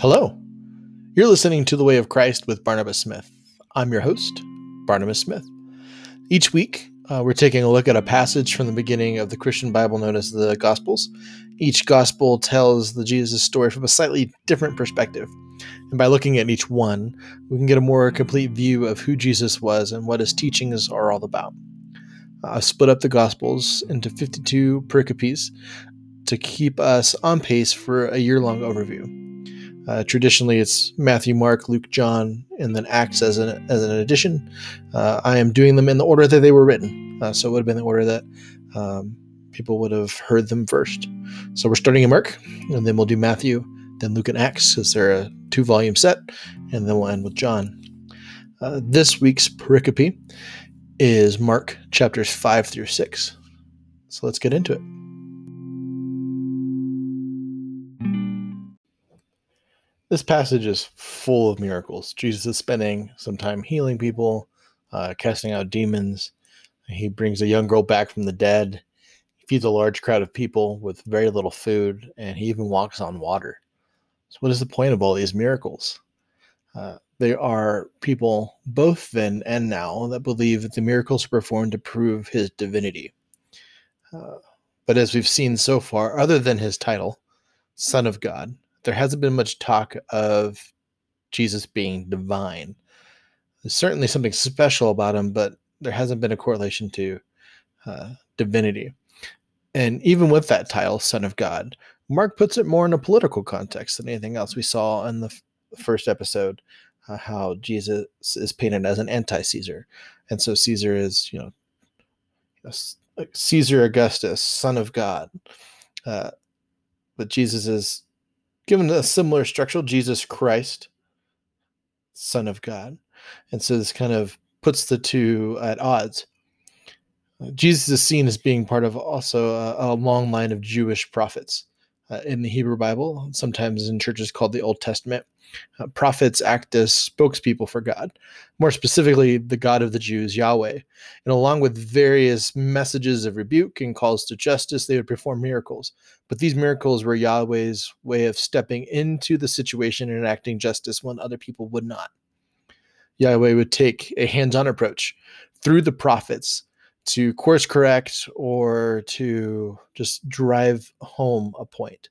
Hello. You're listening to The Way of Christ with Barnabas Smith. I'm your host, Barnabas Smith. Each week, uh, we're taking a look at a passage from the beginning of the Christian Bible known as the Gospels. Each Gospel tells the Jesus story from a slightly different perspective. And by looking at each one, we can get a more complete view of who Jesus was and what his teachings are all about. I've split up the Gospels into 52 pericopes to keep us on pace for a year long overview. Uh, traditionally, it's Matthew, Mark, Luke, John, and then Acts as an as an addition. Uh, I am doing them in the order that they were written, uh, so it would have been the order that um, people would have heard them first. So we're starting in Mark, and then we'll do Matthew, then Luke and Acts, because they're a two volume set, and then we'll end with John. Uh, this week's pericope is Mark chapters five through six. So let's get into it. This passage is full of miracles. Jesus is spending some time healing people, uh, casting out demons. He brings a young girl back from the dead. He feeds a large crowd of people with very little food, and he even walks on water. So, what is the point of all these miracles? Uh, there are people, both then and now, that believe that the miracles performed to prove his divinity. Uh, but as we've seen so far, other than his title, Son of God, there hasn't been much talk of Jesus being divine. There's certainly something special about him, but there hasn't been a correlation to uh, divinity. And even with that title, Son of God, Mark puts it more in a political context than anything else. We saw in the f- first episode uh, how Jesus is painted as an anti-Caesar, and so Caesar is, you know, Caesar Augustus, Son of God. Uh, but Jesus is given a similar structure, Jesus Christ, Son of God. And so this kind of puts the two at odds. Uh, Jesus is seen as being part of also a, a long line of Jewish prophets uh, in the Hebrew Bible, sometimes in churches called the Old Testament. Uh, prophets act as spokespeople for God, more specifically, the God of the Jews, Yahweh. And along with various messages of rebuke and calls to justice, they would perform miracles. But these miracles were Yahweh's way of stepping into the situation and enacting justice when other people would not. Yahweh would take a hands on approach through the prophets to course correct or to just drive home a point.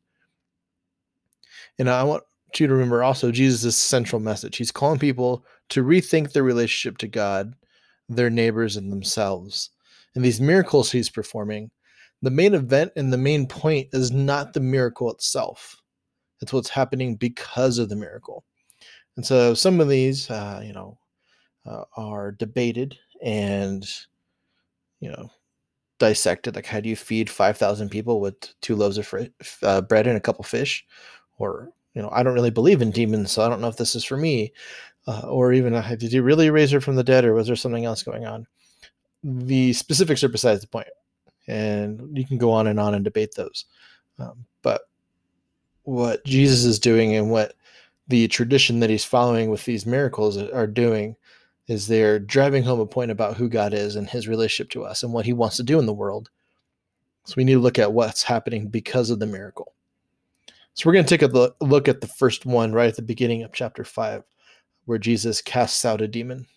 And I want you to remember also Jesus' central message. He's calling people to rethink their relationship to God, their neighbors, and themselves. And these miracles he's performing, the main event and the main point is not the miracle itself. It's what's happening because of the miracle. And so some of these, uh, you know, uh, are debated and, you know, dissected. Like, how do you feed 5,000 people with two loaves of fr- uh, bread and a couple fish? Or you know, I don't really believe in demons, so I don't know if this is for me. Uh, or even, uh, did he really raise her from the dead, or was there something else going on? The specifics are besides the point, and you can go on and on and debate those. Um, but what Jesus is doing and what the tradition that he's following with these miracles are doing is they're driving home a point about who God is and his relationship to us and what he wants to do in the world. So we need to look at what's happening because of the miracle. So we're going to take a look at the first one right at the beginning of chapter 5, where Jesus casts out a demon.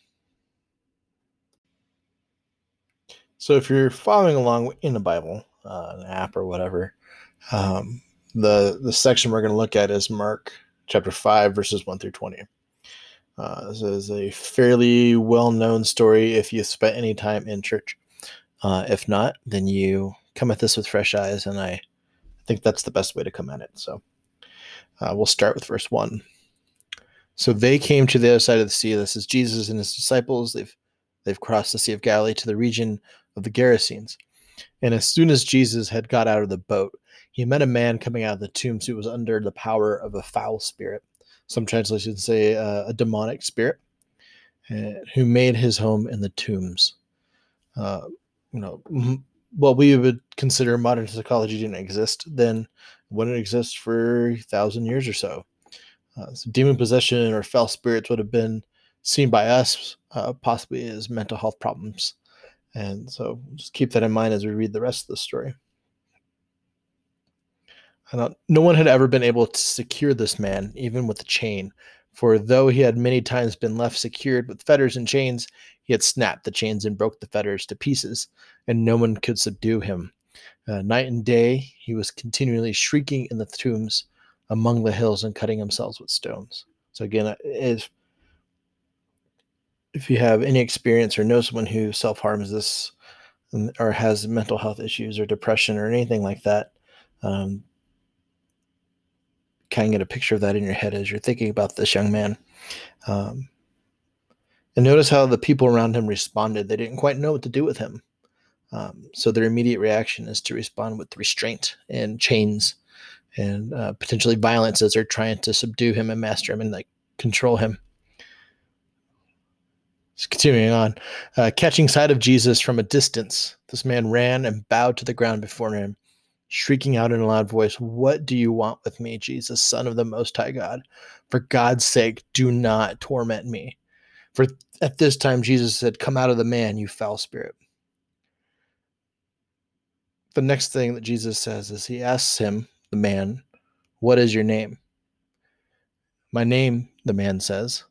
So if you're following along in the Bible, uh, an app or whatever, um, the the section we're going to look at is Mark chapter 5, verses 1 through 20. Uh, this is a fairly well known story if you spent any time in church. Uh, if not, then you come at this with fresh eyes, and I think that's the best way to come at it. So uh, we'll start with verse 1. So they came to the other side of the sea. This is Jesus and his disciples. They've they've crossed the Sea of Galilee to the region of the Gerasenes. And as soon as Jesus had got out of the boat, he met a man coming out of the tombs who was under the power of a foul spirit. Some translations say uh, a demonic spirit, uh, who made his home in the tombs. Uh, you know, what we would consider modern psychology didn't exist then wouldn't exist for a thousand years or so. Uh, so demon possession or foul spirits would have been seen by us uh, possibly as mental health problems. And so just keep that in mind as we read the rest of the story. No one had ever been able to secure this man, even with a chain. For though he had many times been left secured with fetters and chains, he had snapped the chains and broke the fetters to pieces, and no one could subdue him. Uh, night and day he was continually shrieking in the tombs among the hills and cutting himself with stones. So again, uh, if if you have any experience or know someone who self harms this or has mental health issues or depression or anything like that, um, kind of get a picture of that in your head as you're thinking about this young man. Um, and notice how the people around him responded. They didn't quite know what to do with him. Um, so their immediate reaction is to respond with restraint and chains and uh, potentially violence as they're trying to subdue him and master him and like control him. Just continuing on, uh, catching sight of Jesus from a distance, this man ran and bowed to the ground before him, shrieking out in a loud voice, What do you want with me, Jesus, Son of the Most High God? For God's sake, do not torment me. For at this time, Jesus said, Come out of the man, you foul spirit. The next thing that Jesus says is he asks him, the man, What is your name? My name, the man says,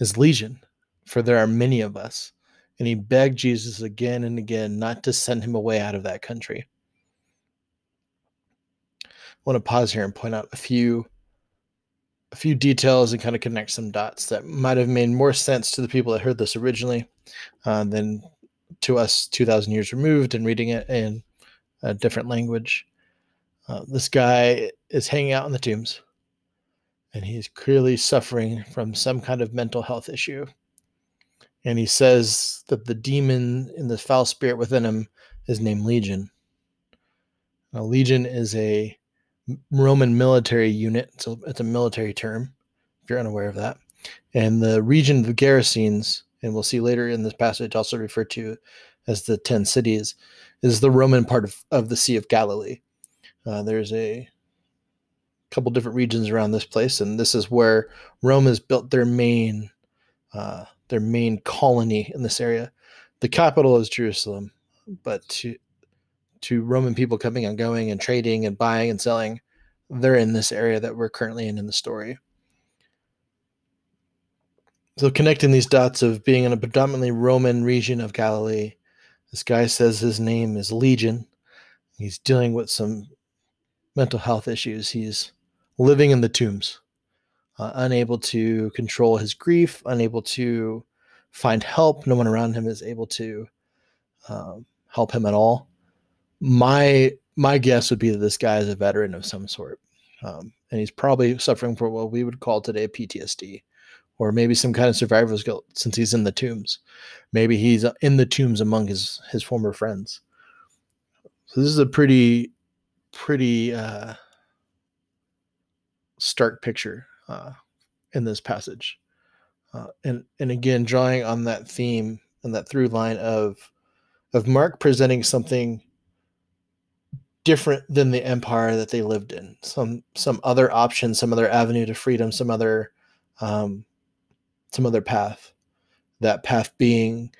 is Legion for there are many of us. And he begged Jesus again and again not to send him away out of that country. Want to pause here and point out a few a few details and kind of connect some dots that might have made more sense to the people that heard this originally uh, than to us 2,000 years removed and reading it in a different language. Uh, this guy is hanging out in the tombs and he's clearly suffering from some kind of mental health issue and he says that the demon in the foul spirit within him is named Legion. Now, Legion is a Roman military unit, so it's a military term, if you're unaware of that. And the region of the Gerasenes, and we'll see later in this passage, also referred to as the Ten Cities, is the Roman part of, of the Sea of Galilee. Uh, there's a couple different regions around this place, and this is where Rome has built their main uh, their main colony in this area. The capital is Jerusalem, but to to Roman people coming and going and trading and buying and selling, they're in this area that we're currently in in the story. So connecting these dots of being in a predominantly Roman region of Galilee, this guy says his name is Legion. He's dealing with some mental health issues. He's living in the tombs uh, unable to control his grief, unable to find help. No one around him is able to um, help him at all. My my guess would be that this guy is a veteran of some sort, um, and he's probably suffering from what we would call today PTSD, or maybe some kind of survivor's guilt since he's in the tombs. Maybe he's in the tombs among his his former friends. So this is a pretty pretty uh, stark picture uh, in this passage. Uh, and and again, drawing on that theme and that through line of of Mark presenting something different than the empire that they lived in, some some other option, some other avenue to freedom, some other um, some other path. That path being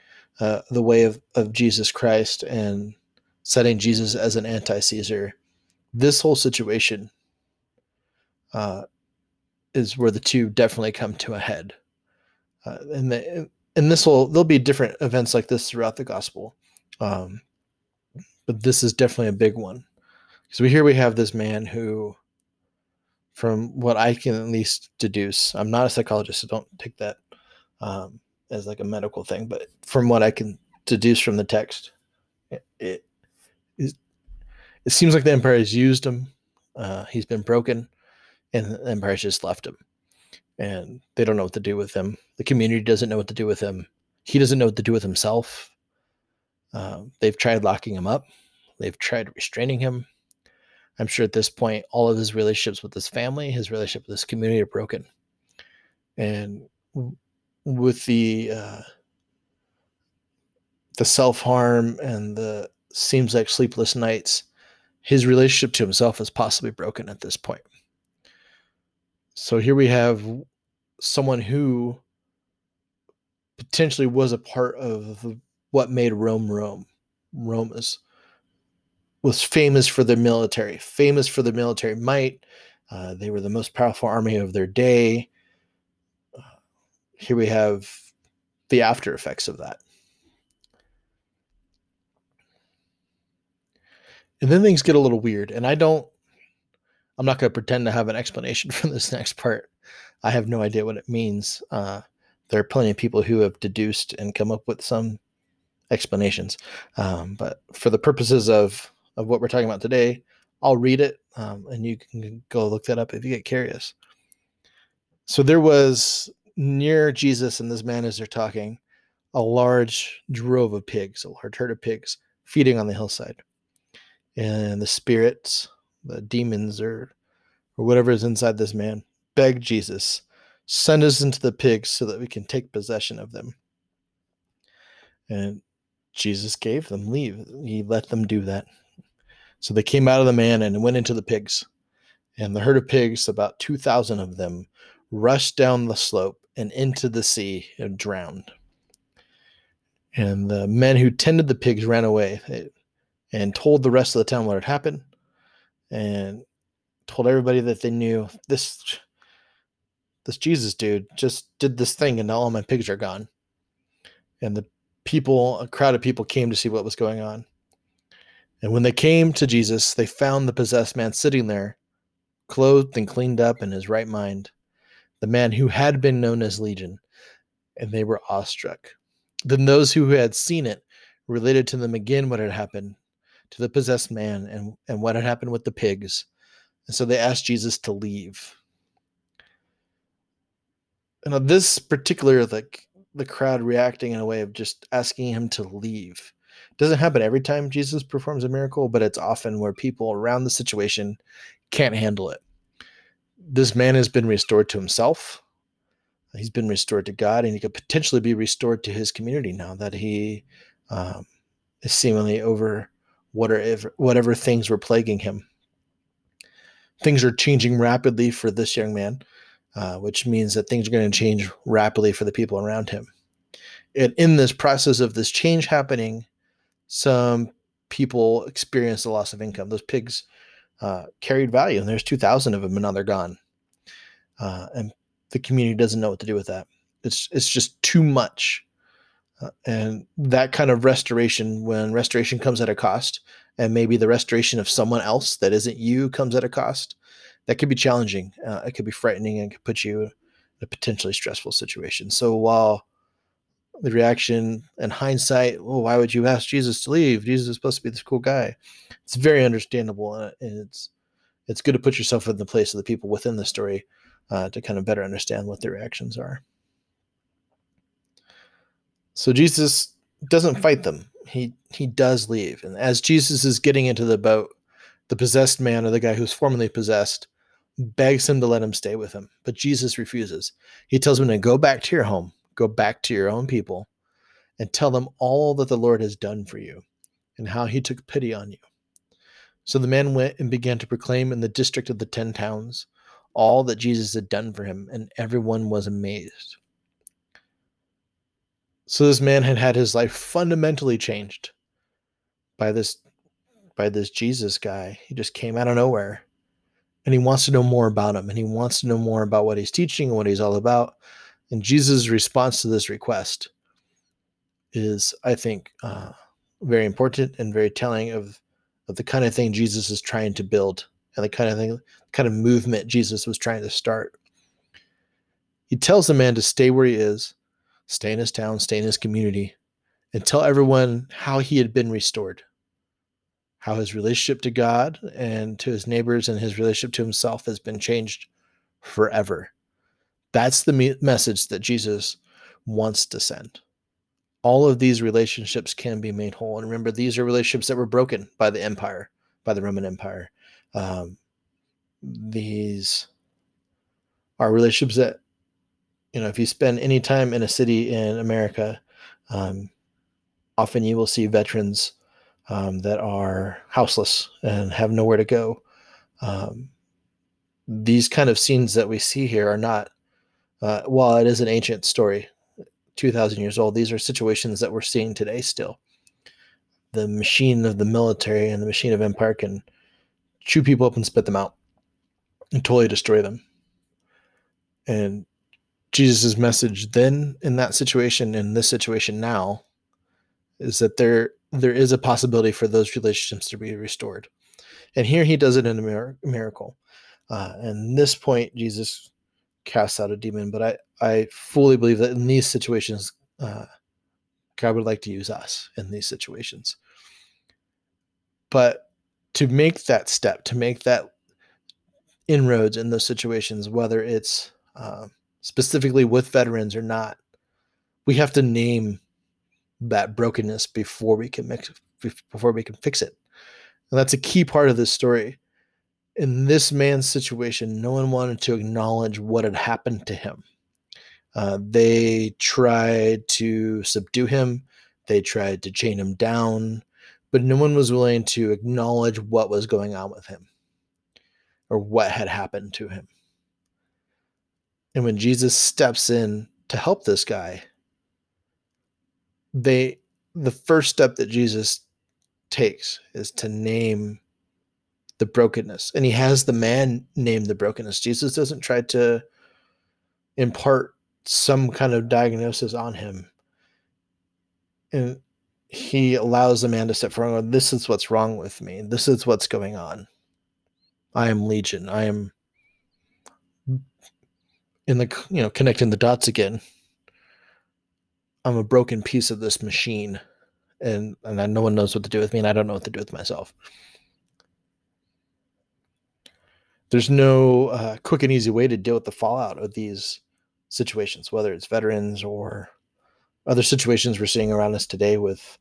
uh, the way of, of Jesus Christ and setting Jesus as an anti Caesar. This whole situation uh, is where the two definitely come to a head. Uh, and the, and this will there'll be different events like this throughout the gospel, um, but this is definitely a big one because we here we have this man who, from what I can at least deduce, I'm not a psychologist, so don't take that um, as like a medical thing, but from what I can deduce from the text, it, it, it seems like the empire has used him. Uh, he's been broken and the Empire's just left him. And they don't know what to do with him. The community doesn't know what to do with him. He doesn't know what to do with himself. Uh, they've tried locking him up. They've tried restraining him. I'm sure at this point, all of his relationships with his family, his relationship with his community are broken. And with the uh, the self harm and the seems like sleepless nights, his relationship to himself is possibly broken at this point. So here we have someone who potentially was a part of what made Rome Rome. Rome is, was famous for their military, famous for their military might. Uh, they were the most powerful army of their day. Uh, here we have the after effects of that. And then things get a little weird. And I don't, I'm not going to pretend to have an explanation for this next part. I have no idea what it means. Uh, there are plenty of people who have deduced and come up with some explanations. Um, but for the purposes of, of what we're talking about today, I'll read it um, and you can go look that up if you get curious. So there was near Jesus and this man as they're talking, a large drove of pigs, a large herd of pigs feeding on the hillside. And the spirits, the demons, or or whatever is inside this man, beg Jesus, send us into the pigs so that we can take possession of them. And Jesus gave them leave. He let them do that. So they came out of the man and went into the pigs. And the herd of pigs, about 2,000 of them, rushed down the slope and into the sea and drowned. And the men who tended the pigs ran away eh, and told the rest of the town what had happened and told everybody that they knew this this Jesus dude just did this thing and now all my pigs are gone. And the people, a crowd of people came to see what was going on. And when they came to Jesus, they found the possessed man sitting there, clothed and cleaned up in his right mind the man who had been known as Legion, and they were awestruck. Then those who had seen it related to them again what had happened to the possessed man and, and what had happened with the pigs. And so they asked Jesus to leave. And on this particular, like the crowd reacting in a way of just asking him to leave. Doesn't happen every time Jesus performs a miracle, but it's often where people around the situation can't handle it this man has been restored to himself. He's been restored to God, and he could potentially be restored to his community now that he um, is seemingly over whatever whatever things were plaguing him. Things are changing rapidly for this young man, uh, which means that things are going to change rapidly for the people around him. And in this process of this change happening, some people experience the loss of income. Those pigs uh, carried value, and there's 2,000 of them, and now they're gone. Uh, and the community doesn't know what to do with that. It's it's just too much, uh, and that kind of restoration, when restoration comes at a cost, and maybe the restoration of someone else that isn't you comes at a cost, that could be challenging. Uh, it could be frightening, and could put you in a potentially stressful situation. So while the reaction and hindsight, well, why would you ask Jesus to leave? Jesus is supposed to be this cool guy. It's very understandable, and it's it's good to put yourself in the place of the people within the story uh, to kind of better understand what their reactions are. So Jesus doesn't fight them. He he does leave, and as Jesus is getting into the boat, the possessed man or the guy who's formerly possessed begs him to let him stay with him, but Jesus refuses. He tells him to go back to your home Go back to your own people and tell them all that the Lord has done for you and how he took pity on you. So the man went and began to proclaim in the district of the ten towns all that Jesus had done for him, and everyone was amazed. So this man had had his life fundamentally changed by this by this Jesus guy. He just came out of nowhere. And he wants to know more about him and he wants to know more about what he's teaching and what he's all about. And Jesus' response to this request is, I think, uh, very important and very telling of, of the kind of thing Jesus is trying to build and the kind of thing, kind of movement Jesus was trying to start. He tells the man to stay where he is, stay in his town, stay in his community, and tell everyone how he had been restored, how his relationship to God and to his neighbors and his relationship to himself has been changed forever. That's the me- message that Jesus wants to send. All of these relationships can be made whole. And remember, these are relationships that were broken by the empire, by the Roman Empire. Um, these are relationships that, you know, if you spend any time in a city in America, um, often you will see veterans um, that are houseless and have nowhere to go. Um, these kind of scenes that we see here are not uh, while it is an ancient story, 2,000 years old, these are situations that we're seeing today still. the machine of the military and the machine of empire can chew people up and spit them out and totally destroy them. And Jesus' message then in that situation, in this situation now, is that there there is a possibility for those relationships to be restored. And here he does it in a miracle. Uh, and this point, Jesus casts out a demon. But I, I fully believe that in these situations, uh, God would like to use us in these situations. But to make that step, to make that inroads in those situations, whether it's uh, specifically with veterans or not, we have to name that brokenness before we can mix before we can fix it. And that's a key part of this story. In this man's situation, no one wanted to acknowledge what had happened to him. Uh, they tried to subdue him, they tried to chain him down, but no one was willing to acknowledge what was going on with him or what had happened to him. And when Jesus steps in to help this guy, they the first step that Jesus takes is to name the brokenness. And he has the man name the brokenness. Jesus doesn't try to impart some kind of diagnosis on him. And he allows the man to step forward. This is what's wrong with me. This is what's going on. I am Legion. I am in the you know connecting the dots again. I'm a broken piece of this machine, and and no one knows what to do with me, and I don't know what to do with myself. There's no uh, quick and easy way to deal with the fallout of these situations, whether it's veterans or other situations we're seeing around us today with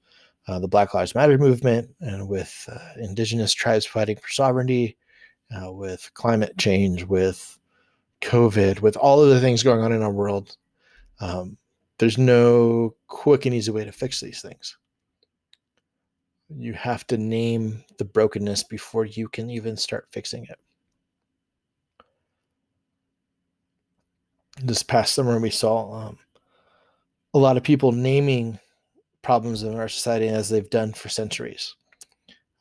uh, the Black Lives Matter movement and with uh, indigenous tribes fighting for sovereignty, uh, with climate change, with COVID, with all of the things going on in our world. Um, there's no quick and easy way to fix these things. You have to name the brokenness before you can even start fixing it. This past summer, we saw um, a lot of people naming problems in our society as they've done for centuries.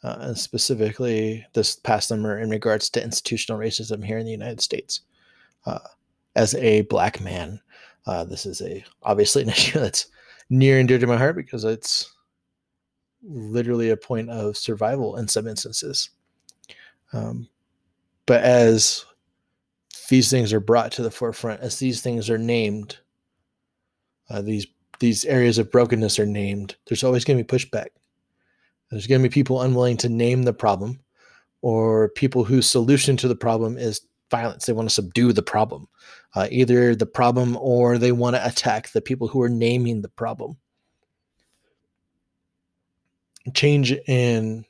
Uh, and specifically, this past summer, in regards to institutional racism here in the United States. Uh, as a black man, uh, this is a obviously an issue that's near and dear to my heart because it's literally a point of survival in some instances. Um, but as these things are brought to the forefront, as these things are named, uh, these these areas of brokenness are named. There's always going to be pushback. There's going to be people unwilling to name the problem, or people whose solution to the problem is violence. They want to subdue the problem, uh, either the problem or they want to attack the people who are naming the problem. Change in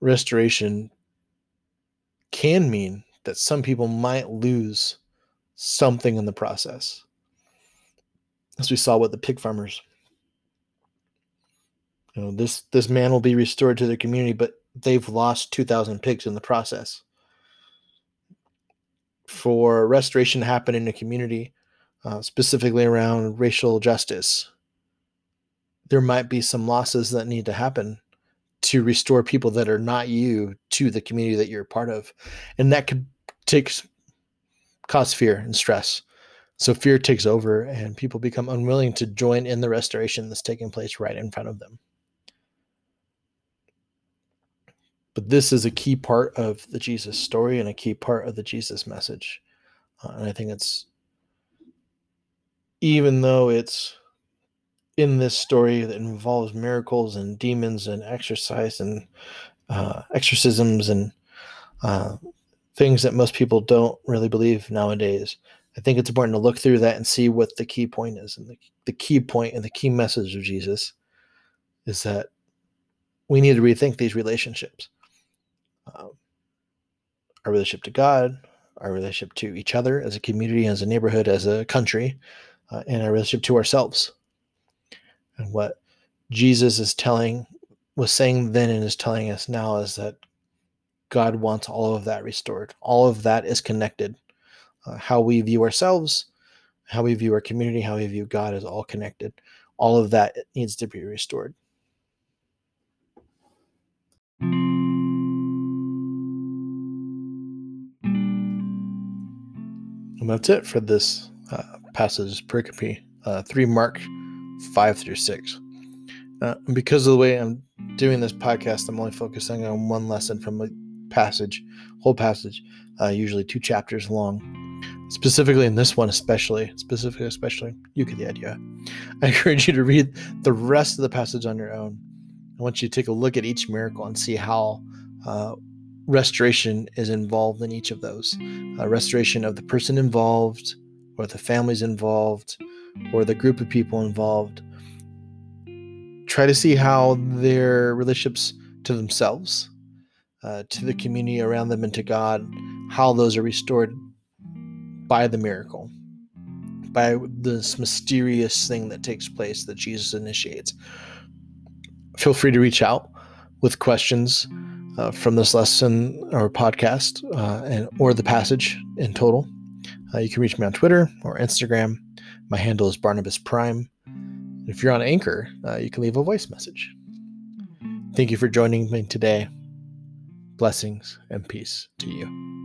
restoration can mean that some people might lose something in the process. As we saw with the pig farmers. You know, this this man will be restored to their community, but they've lost 2,000 pigs in the process for restoration to happen in a community, uh, specifically around racial justice, there might be some losses that need to happen to restore people that are not you to the community that you're part of. And that could take cause fear and stress. So fear takes over and people become unwilling to join in the restoration that's taking place right in front of them. But this is a key part of the Jesus story and a key part of the Jesus message. Uh, and I think it's, even though it's in this story that involves miracles and demons and exercise and uh, exorcisms and uh, things that most people don't really believe nowadays. I think it's important to look through that and see what the key point is. And the, the key point and the key message of Jesus is that we need to rethink these relationships um, our relationship to God, our relationship to each other as a community, as a neighborhood, as a country, uh, and our relationship to ourselves. And what Jesus is telling, was saying then and is telling us now is that God wants all of that restored. All of that is connected. Uh, how we view ourselves, how we view our community, how we view God is all connected. All of that needs to be restored. And that's it for this uh, passage, pericope uh, 3 Mark 5 through 6. Uh, because of the way I'm doing this podcast, I'm only focusing on one lesson from passage, whole passage, uh, usually two chapters long. Specifically in this one, especially, specifically, especially, you get the idea. I encourage you to read the rest of the passage on your own. I want you to take a look at each miracle and see how uh, restoration is involved in each of those. Uh, restoration of the person involved, or the families involved, or the group of people involved. Try to see how their relationships to themselves, uh, to the community around them, and to God, how those are restored by the miracle, by this mysterious thing that takes place that Jesus initiates. Feel free to reach out with questions uh, from this lesson or podcast uh, and or the passage in total. Uh, you can reach me on Twitter or Instagram. My handle is Barnabas Prime. If you're on Anchor, uh, you can leave a voice message. Thank you for joining me today. Blessings and peace to you.